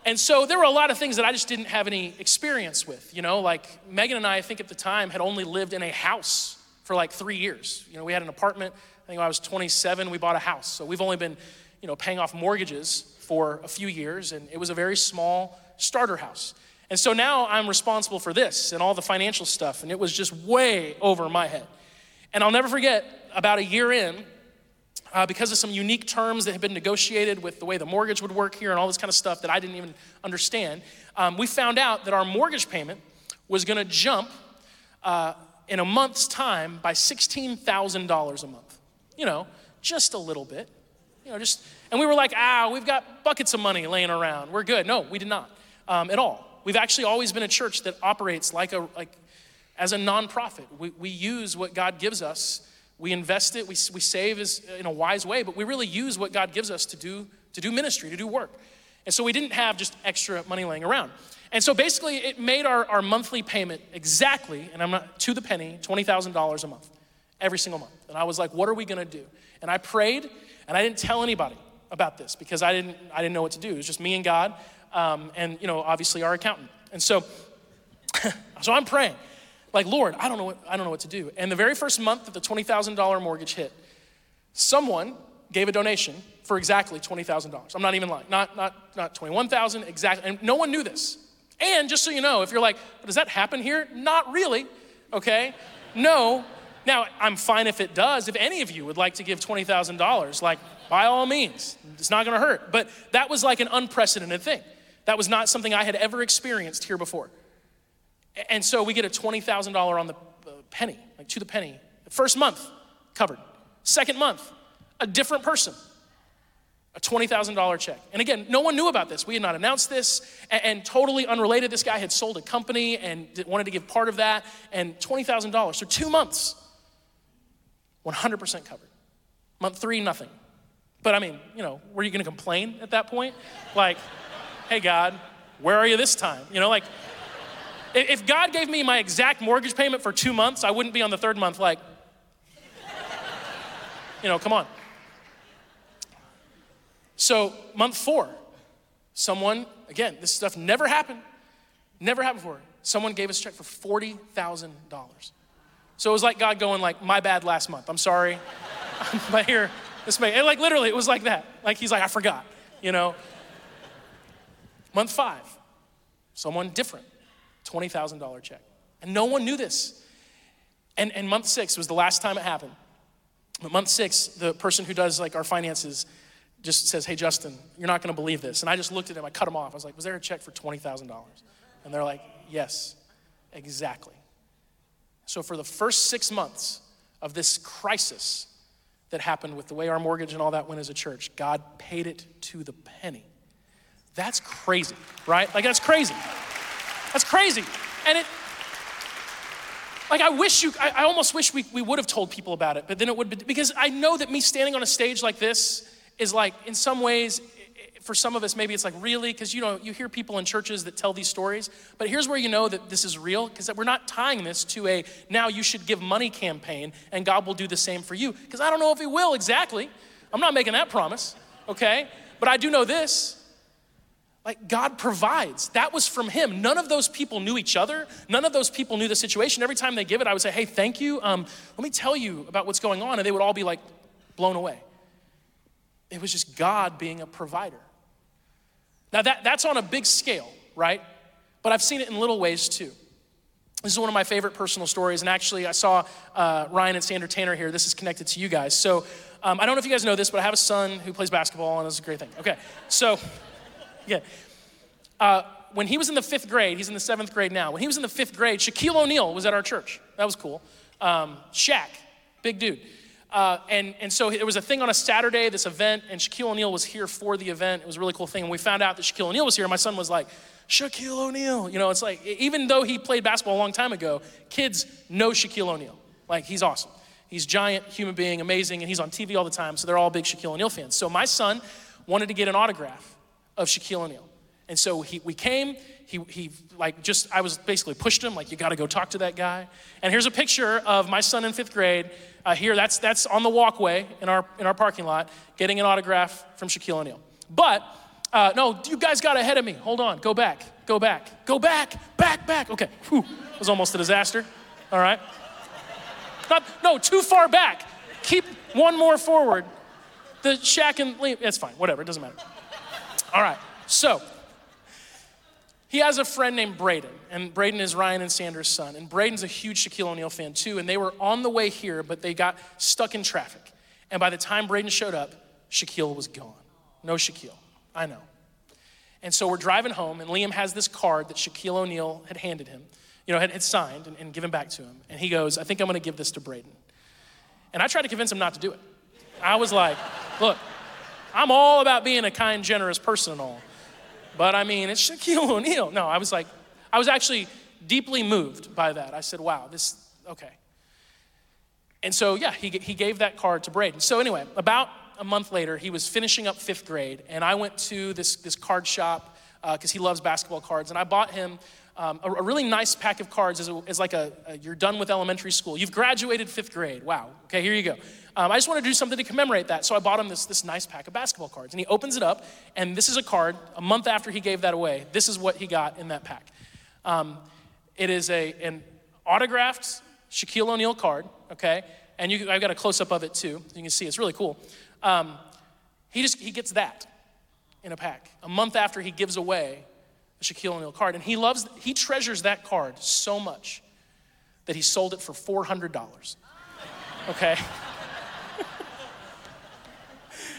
And so there were a lot of things that I just didn't have any experience with, you know, like Megan and I, I think at the time, had only lived in a house for like three years. You know, we had an apartment, I think when I was 27, we bought a house. So we've only been, you know, paying off mortgages for a few years, and it was a very small starter house. And so now I'm responsible for this and all the financial stuff, and it was just way over my head. And I'll never forget, about a year in, uh, because of some unique terms that had been negotiated with the way the mortgage would work here and all this kind of stuff that I didn't even understand, um, we found out that our mortgage payment was going to jump uh, in a month's time by $16,000 a month. You know, just a little bit. You know, just, and we were like, ah, we've got buckets of money laying around. We're good. No, we did not um, at all. We've actually always been a church that operates like a, like, as a nonprofit. We, we use what God gives us. We invest it. We, we save as, in a wise way, but we really use what God gives us to do, to do ministry, to do work. And so we didn't have just extra money laying around. And so basically, it made our, our monthly payment exactly, and I'm not to the penny, $20,000 a month, every single month. And I was like, what are we gonna do? And I prayed and I didn't tell anybody about this because I didn't, I didn't know what to do. It was just me and God, um, and you know, obviously our accountant. And so, so I'm praying, like, Lord, I don't know what, I don't know what to do. And the very first month that the $20,000 mortgage hit, someone gave a donation for exactly $20,000. I'm not even lying. Not, not, not 21,000, exactly. And no one knew this. And just so you know, if you're like, does that happen here? Not really, okay? No, now, I'm fine if it does. If any of you would like to give $20,000, like by all means, it's not gonna hurt. But that was like an unprecedented thing. That was not something I had ever experienced here before. And so we get a $20,000 on the uh, penny, like to the penny. First month, covered. Second month, a different person, a $20,000 check. And again, no one knew about this. We had not announced this, and, and, totally unrelated, this guy had sold a company and wanted to give part of that, and $20,000. So two months. 100% covered. Month three, nothing. But I mean, you know, were you gonna complain at that point? Like, hey, God, where are you this time? You know, like, if God gave me my exact mortgage payment for two months, I wouldn't be on the third month like, you know, come on. So, month four, someone, again, this stuff never happened, never happened before. Someone gave us a check for $40,000. So it was like God going like, my bad last month. I'm sorry. but here, this may, like literally, it was like that. Like he's like, I forgot, you know. Month five, someone different, $20,000 check. And no one knew this. And, and month six was the last time it happened. But month six, the person who does like our finances just says, Hey, Justin, you're not gonna believe this. And I just looked at him, I cut him off. I was like, Was there a check for $20,000? And they're like, Yes, exactly. So, for the first six months of this crisis that happened with the way our mortgage and all that went as a church. God paid it to the penny. That's crazy, right? Like, that's crazy. That's crazy. And it, like, I wish you, I, I almost wish we, we would have told people about it, but then it would be, because I know that me standing on a stage like this is like, in some ways, for some of us, maybe it's like, really? Because you know, you hear people in churches that tell these stories. But here's where you know that this is real, because we're not tying this to a now you should give money campaign and God will do the same for you. Because I don't know if He will exactly. I'm not making that promise, okay? But I do know this. Like, God provides. That was from Him. None of those people knew each other. None of those people knew the situation. Every time they give it, I would say, hey, thank you. Um, let me tell you about what's going on. And they would all be like blown away. It was just God being a provider. Now, that, that's on a big scale, right? But I've seen it in little ways too. This is one of my favorite personal stories, and actually, I saw uh, Ryan and Sandra Tanner here. This is connected to you guys. So, um, I don't know if you guys know this, but I have a son who plays basketball, and it's a great thing. Okay, so, yeah. Uh, when he was in the fifth grade, he's in the seventh grade now. When he was in the fifth grade, Shaquille O'Neal was at our church. That was cool. Um, Shaq, big dude. Uh, and, and so there was a thing on a Saturday, this event, and Shaquille O'Neal was here for the event. It was a really cool thing. And we found out that Shaquille O'Neal was here. My son was like, Shaquille O'Neal. You know, it's like, even though he played basketball a long time ago, kids know Shaquille O'Neal. Like, he's awesome. He's giant, human being, amazing, and he's on TV all the time. So they're all big Shaquille O'Neal fans. So my son wanted to get an autograph of Shaquille O'Neal. And so he, we came, he, he like just, I was basically pushed him, like, you gotta go talk to that guy. And here's a picture of my son in fifth grade uh, here, that's, that's on the walkway in our, in our parking lot, getting an autograph from Shaquille O'Neal. But, uh, no, you guys got ahead of me. Hold on, go back, go back, go back, back, back. Okay, Whew. it was almost a disaster. All right. Not, no, too far back. Keep one more forward. The Shaq and Liam, it's fine, whatever, it doesn't matter. All right, so he has a friend named Braden, and Braden is Ryan and Sandra's son. And Braden's a huge Shaquille O'Neal fan too, and they were on the way here, but they got stuck in traffic. And by the time Braden showed up, Shaquille was gone. No Shaquille. I know. And so we're driving home, and Liam has this card that Shaquille O'Neal had handed him, you know, had, had signed and, and given back to him. And he goes, I think I'm gonna give this to Braden. And I tried to convince him not to do it. I was like, look, I'm all about being a kind, generous person and all. But I mean, it's Shaquille O'Neal. No, I was like, I was actually deeply moved by that. I said, wow, this, okay. And so, yeah, he, he gave that card to Braden. So, anyway, about a month later, he was finishing up fifth grade, and I went to this, this card shop because uh, he loves basketball cards, and I bought him um, a, a, really nice pack of cards as, a, as like a, a, you're done with elementary school. You've graduated fifth grade. Wow. Okay, here you go. Um, I just want to do something to commemorate that. So I bought him this, this nice pack of basketball cards. And he opens it up, and this is a card. A month after he gave that away, this is what he got in that pack. Um, it is a, an autographed Shaquille O'Neal card, okay? And you, I've got a close up of it too. You can see it's really cool. Um, he just he gets that in a pack a month after he gives away a Shaquille O'Neal card, and he loves he treasures that card so much that he sold it for four hundred dollars. Okay.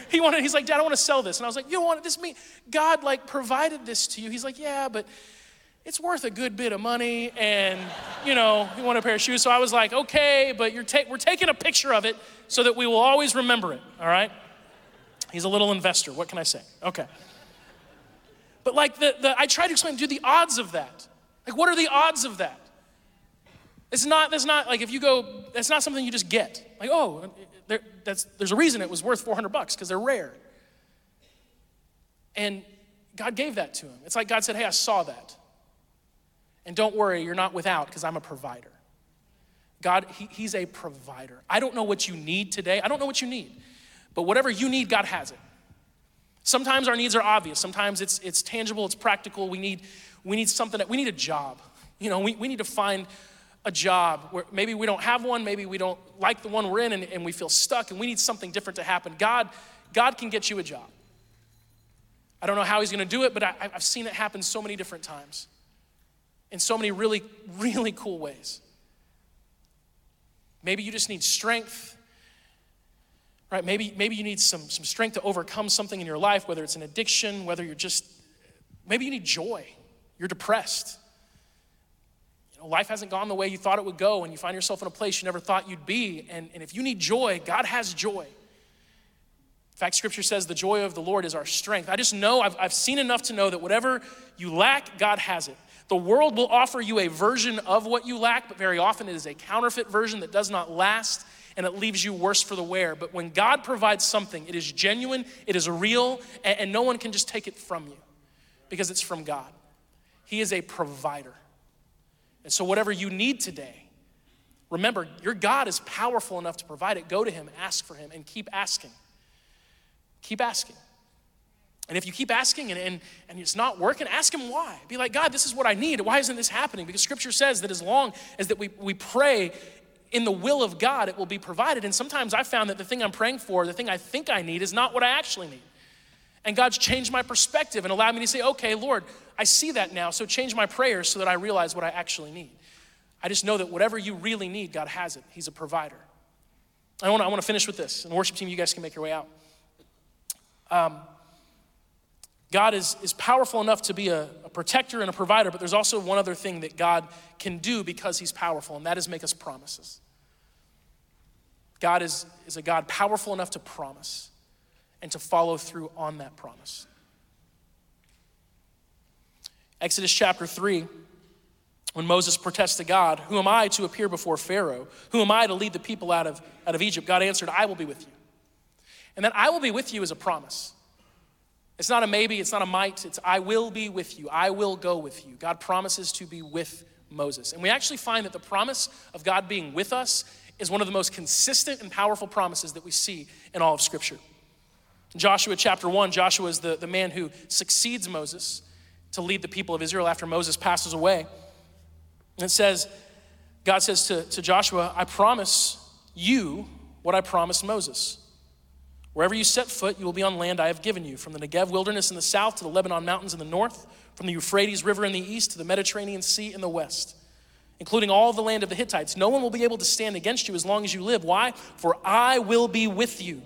he wanted, he's like, Dad, I want to sell this. And I was like, You want this? Me, God like provided this to you. He's like, Yeah, but it's worth a good bit of money and you know you want a pair of shoes so i was like okay but you're ta- we're taking a picture of it so that we will always remember it all right he's a little investor what can i say okay but like the, the i tried to explain to the odds of that like what are the odds of that it's not that's not like if you go that's not something you just get like oh there, there's a reason it was worth 400 bucks because they're rare and god gave that to him it's like god said hey i saw that and don't worry, you're not without because I'm a provider. God, he, He's a provider. I don't know what you need today. I don't know what you need. But whatever you need, God has it. Sometimes our needs are obvious. Sometimes it's, it's tangible, it's practical. We need, we need something that, we need a job. You know, we, we need to find a job where maybe we don't have one, maybe we don't like the one we're in and, and we feel stuck and we need something different to happen. God, God can get you a job. I don't know how he's gonna do it, but I, I've seen it happen so many different times in so many really, really cool ways. Maybe you just need strength, right? Maybe, maybe you need some, some strength to overcome something in your life, whether it's an addiction, whether you're just, maybe you need joy. You're depressed. Life hasn't gone the way you thought it would go, and you find yourself in a place you never thought you'd be. And, and if you need joy, God has joy. In fact, scripture says the joy of the Lord is our strength. I just know, I've, I've seen enough to know that whatever you lack, God has it. The world will offer you a version of what you lack, but very often it is a counterfeit version that does not last and it leaves you worse for the wear. But when God provides something, it is genuine, it is real, and, and no one can just take it from you because it's from God. He is a provider. And so, whatever you need today, remember, your God is powerful enough to provide it. Go to Him, ask for Him, and keep asking. Keep asking. And if you keep asking and, and, and it's not working, ask him why. Be like, God, this is what I need. Why isn't this happening? Because scripture says that as long as that we, we pray in the will of God, it will be provided. And sometimes I found that the thing I'm praying for, the thing I think I need, is not what I actually need. And God's changed my perspective and allowed me to say, okay, Lord, I see that now, so change my prayers so that I realize what I actually need. I just know that whatever you really need, God has it. He's a provider. I want to I wanna finish with this. And worship team, you guys can make your way out. Um, God is, is powerful enough to be a, a protector and a provider, but there's also one other thing that God can do because He's powerful, and that is make us promises. God is, is a God powerful enough to promise and to follow through on that promise. Exodus chapter 3, when Moses protests to God, Who am I to appear before Pharaoh? Who am I to lead the people out of, out of Egypt? God answered, I will be with you. And that I will be with you is a promise. It's not a maybe, it's not a might, it's I will be with you. I will go with you. God promises to be with Moses. And we actually find that the promise of God being with us is one of the most consistent and powerful promises that we see in all of Scripture. Joshua chapter 1, Joshua is the, the man who succeeds Moses to lead the people of Israel after Moses passes away. And it says, God says to, to Joshua, I promise you what I promised Moses. Wherever you set foot, you will be on land I have given you, from the Negev wilderness in the south to the Lebanon mountains in the north, from the Euphrates River in the east to the Mediterranean Sea in the west, including all the land of the Hittites. No one will be able to stand against you as long as you live. Why? For I will be with you,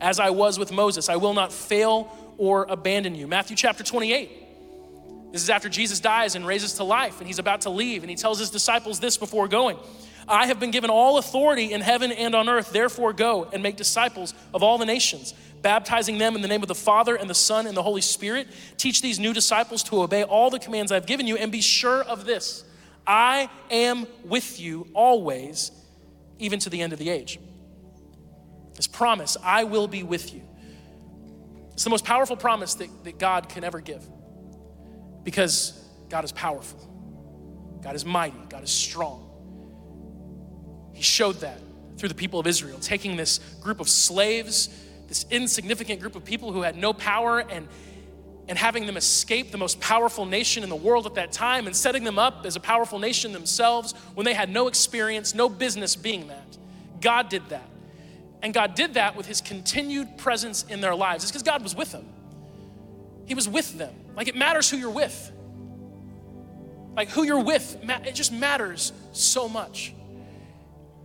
as I was with Moses. I will not fail or abandon you. Matthew chapter 28. This is after Jesus dies and raises to life, and he's about to leave, and he tells his disciples this before going. I have been given all authority in heaven and on earth. Therefore, go and make disciples of all the nations, baptizing them in the name of the Father and the Son and the Holy Spirit. Teach these new disciples to obey all the commands I've given you, and be sure of this I am with you always, even to the end of the age. This promise, I will be with you. It's the most powerful promise that, that God can ever give because God is powerful, God is mighty, God is strong. He showed that through the people of Israel, taking this group of slaves, this insignificant group of people who had no power, and, and having them escape the most powerful nation in the world at that time and setting them up as a powerful nation themselves when they had no experience, no business being that. God did that. And God did that with his continued presence in their lives. It's because God was with them. He was with them. Like it matters who you're with. Like who you're with, it just matters so much.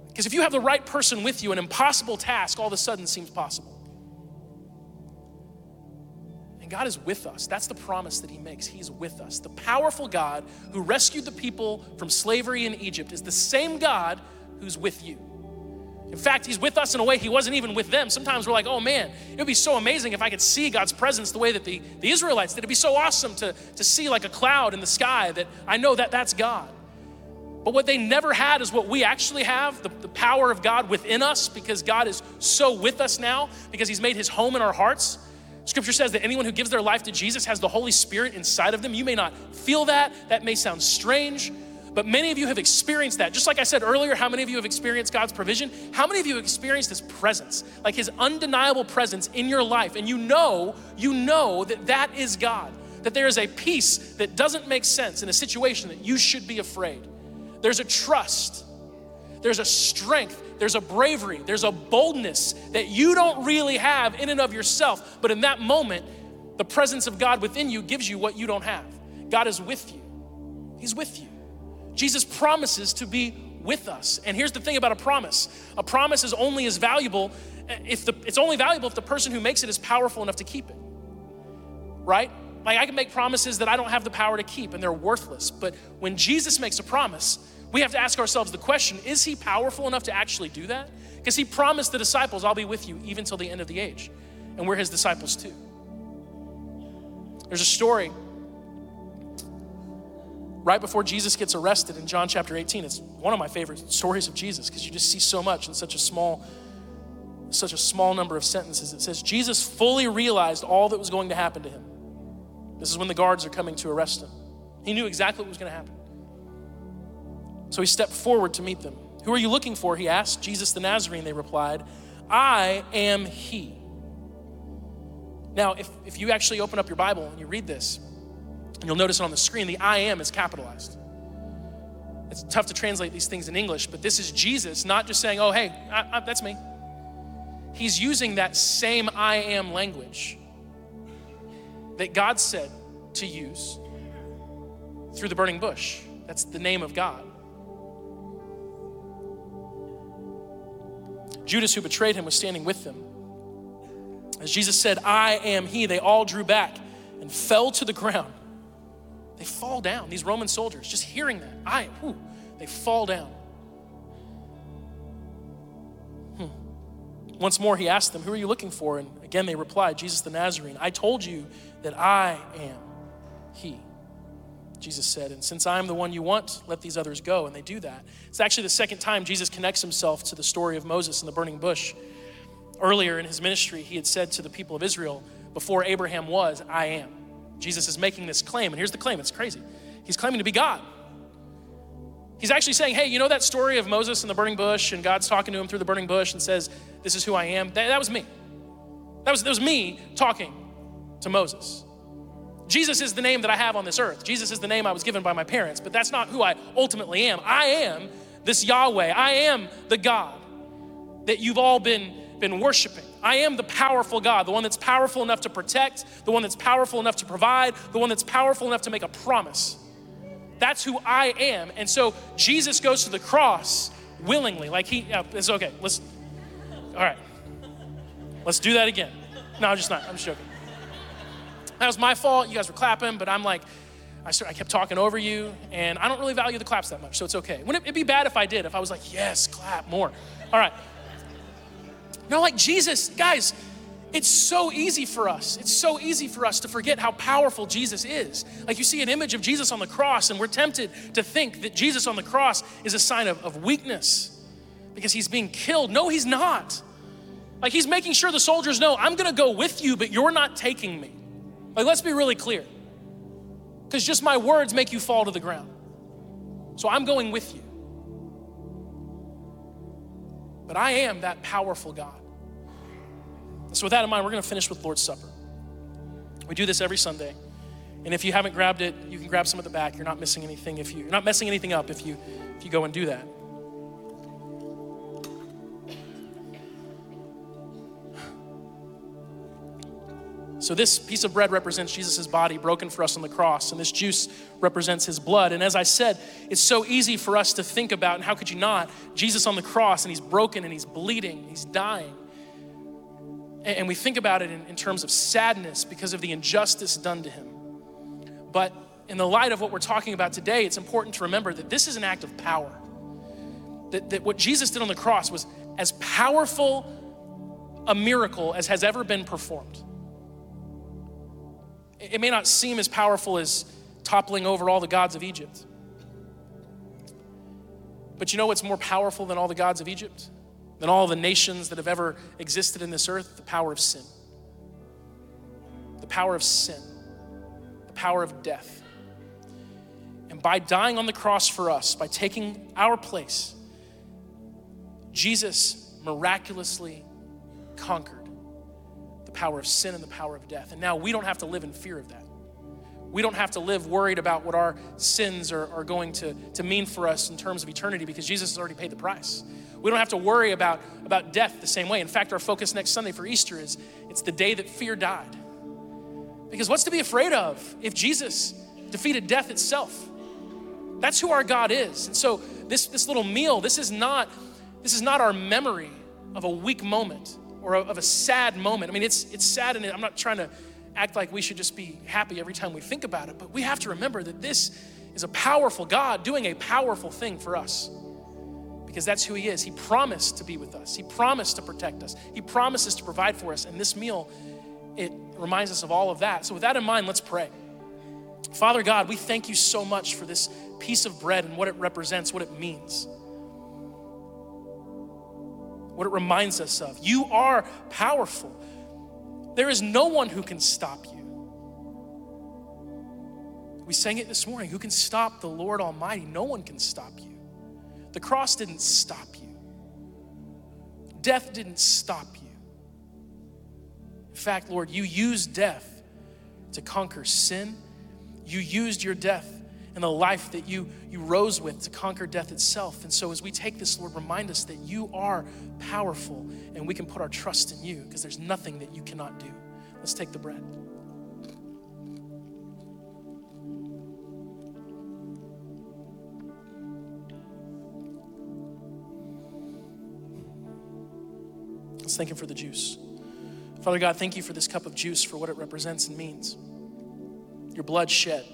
Because if you have the right person with you, an impossible task all of a sudden seems possible. And God is with us. That's the promise that He makes. He's with us. The powerful God who rescued the people from slavery in Egypt is the same God who's with you. In fact, He's with us in a way He wasn't even with them. Sometimes we're like, oh man, it would be so amazing if I could see God's presence the way that the, the Israelites did. It'd be so awesome to, to see like a cloud in the sky that I know that that's God. But what they never had is what we actually have the, the, power of God within us because God is so with us now because He's made His home in our hearts. Scripture says that anyone who gives their life to Jesus has the Holy Spirit inside of them. You may not feel that, that may sound strange, but many of you have experienced that. Just like I said earlier, how many of you have experienced God's provision? How many of you have experienced His presence, like His undeniable presence in your life? And you know, you know that that is God, that there is a peace that doesn't make sense in a situation that you should be afraid. There's a trust, there's a strength, there's a bravery, there's a boldness that you don't really have in and of yourself. But in that moment, the presence of God within you gives you what you don't have. God is with you, He's with you. Jesus promises to be with us. And here's the thing about a promise a promise is only as valuable eh, if the, it's only valuable if the person who makes it is powerful enough to keep it. Right? Like I can make promises that I don't have the power to keep and they're worthless. But when Jesus makes a promise, we have to ask ourselves the question is he powerful enough to actually do that? Because he promised the disciples, I'll be with you even till the end of the age. and we're his disciples too. There's a story right before Jesus gets arrested in John chapter 18. It's one of my favorite stories of Jesus because you just see so much in such a small such a small number of sentences. It says Jesus fully realized all that was going to happen to him. This is when the guards are coming to arrest him. He knew exactly what was going to happen. So he stepped forward to meet them. Who are you looking for? He asked. Jesus the Nazarene, they replied. I am he. Now, if, if you actually open up your Bible and you read this, you'll notice on the screen the I am is capitalized. It's tough to translate these things in English, but this is Jesus not just saying, oh, hey, I, I, that's me. He's using that same I am language that God said to use through the burning bush. That's the name of God. Judas, who betrayed him, was standing with them. As Jesus said, I am he, they all drew back and fell to the ground. They fall down, these Roman soldiers, just hearing that, I whew, they fall down. Hmm. Once more, he asked them, Who are you looking for? And again, they replied, Jesus the Nazarene. I told you that I am he. Jesus said, And since I am the one you want, let these others go. And they do that. It's actually the second time Jesus connects himself to the story of Moses and the burning bush. Earlier in his ministry, he had said to the people of Israel, Before Abraham was, I am. Jesus is making this claim. And here's the claim it's crazy. He's claiming to be God. He's actually saying, Hey, you know that story of Moses and the burning bush, and God's talking to him through the burning bush and says, This is who I am? That, that was me. That was, that was me talking to Moses. Jesus is the name that I have on this earth. Jesus is the name I was given by my parents, but that's not who I ultimately am. I am this Yahweh. I am the God that you've all been, been worshiping. I am the powerful God, the one that's powerful enough to protect, the one that's powerful enough to provide, the one that's powerful enough to make a promise. That's who I am. And so Jesus goes to the cross willingly. Like he, uh, it's okay. Let's, all right. Let's do that again. No, I'm just not. I'm just joking. That was my fault. You guys were clapping, but I'm like, I, started, I kept talking over you, and I don't really value the claps that much, so it's okay. Wouldn't it, it'd be bad if I did, if I was like, yes, clap more. All right. No, like Jesus, guys, it's so easy for us. It's so easy for us to forget how powerful Jesus is. Like you see an image of Jesus on the cross, and we're tempted to think that Jesus on the cross is a sign of, of weakness because he's being killed. No, he's not. Like he's making sure the soldiers know, I'm gonna go with you, but you're not taking me. Like, let's be really clear. Because just my words make you fall to the ground. So I'm going with you. But I am that powerful God. So, with that in mind, we're going to finish with Lord's Supper. We do this every Sunday. And if you haven't grabbed it, you can grab some at the back. You're not missing anything if you, you're not messing anything up if you if you go and do that. So, this piece of bread represents Jesus' body broken for us on the cross, and this juice represents his blood. And as I said, it's so easy for us to think about, and how could you not? Jesus on the cross, and he's broken, and he's bleeding, he's dying. And we think about it in, in terms of sadness because of the injustice done to him. But in the light of what we're talking about today, it's important to remember that this is an act of power. That, that what Jesus did on the cross was as powerful a miracle as has ever been performed. It may not seem as powerful as toppling over all the gods of Egypt. But you know what's more powerful than all the gods of Egypt? Than all the nations that have ever existed in this earth? The power of sin. The power of sin. The power of death. And by dying on the cross for us, by taking our place, Jesus miraculously conquered the power of sin and the power of death. And now we don't have to live in fear of that. We don't have to live worried about what our sins are, are going to, to mean for us in terms of eternity because Jesus has already paid the price. We don't have to worry about, about death the same way. In fact, our focus next Sunday for Easter is it's the day that fear died. Because what's to be afraid of if Jesus defeated death itself? That's who our God is. And so this, this little meal, this is not, this is not our memory of a weak moment or of a sad moment. I mean, it's, it's sad, and I'm not trying to act like we should just be happy every time we think about it, but we have to remember that this is a powerful God doing a powerful thing for us because that's who He is. He promised to be with us, He promised to protect us, He promises to provide for us, and this meal it reminds us of all of that. So, with that in mind, let's pray. Father God, we thank you so much for this piece of bread and what it represents, what it means, what it reminds us of. You are powerful. There is no one who can stop you. We sang it this morning. Who can stop the Lord Almighty? No one can stop you. The cross didn't stop you, death didn't stop you. In fact, Lord, you used death to conquer sin. You used your death and the life that you, you rose with to conquer death itself. And so, as we take this, Lord, remind us that you are powerful and we can put our trust in you because there's nothing that you cannot do. Let's take the bread. Thank Him for the juice. Father God, thank you for this cup of juice, for what it represents and means. Your blood shed.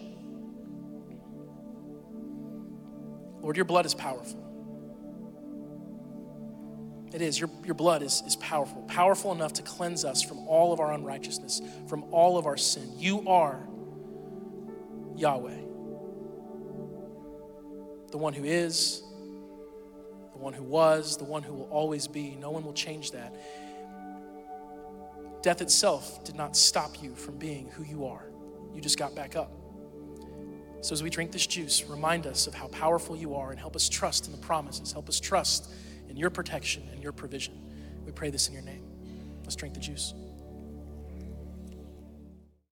Lord, your blood is powerful. It is. Your, your blood is, is powerful, powerful enough to cleanse us from all of our unrighteousness, from all of our sin. You are Yahweh, the one who is, one who was, the one who will always be. No one will change that. Death itself did not stop you from being who you are. You just got back up. So as we drink this juice, remind us of how powerful you are and help us trust in the promises. Help us trust in your protection and your provision. We pray this in your name. Let's drink the juice.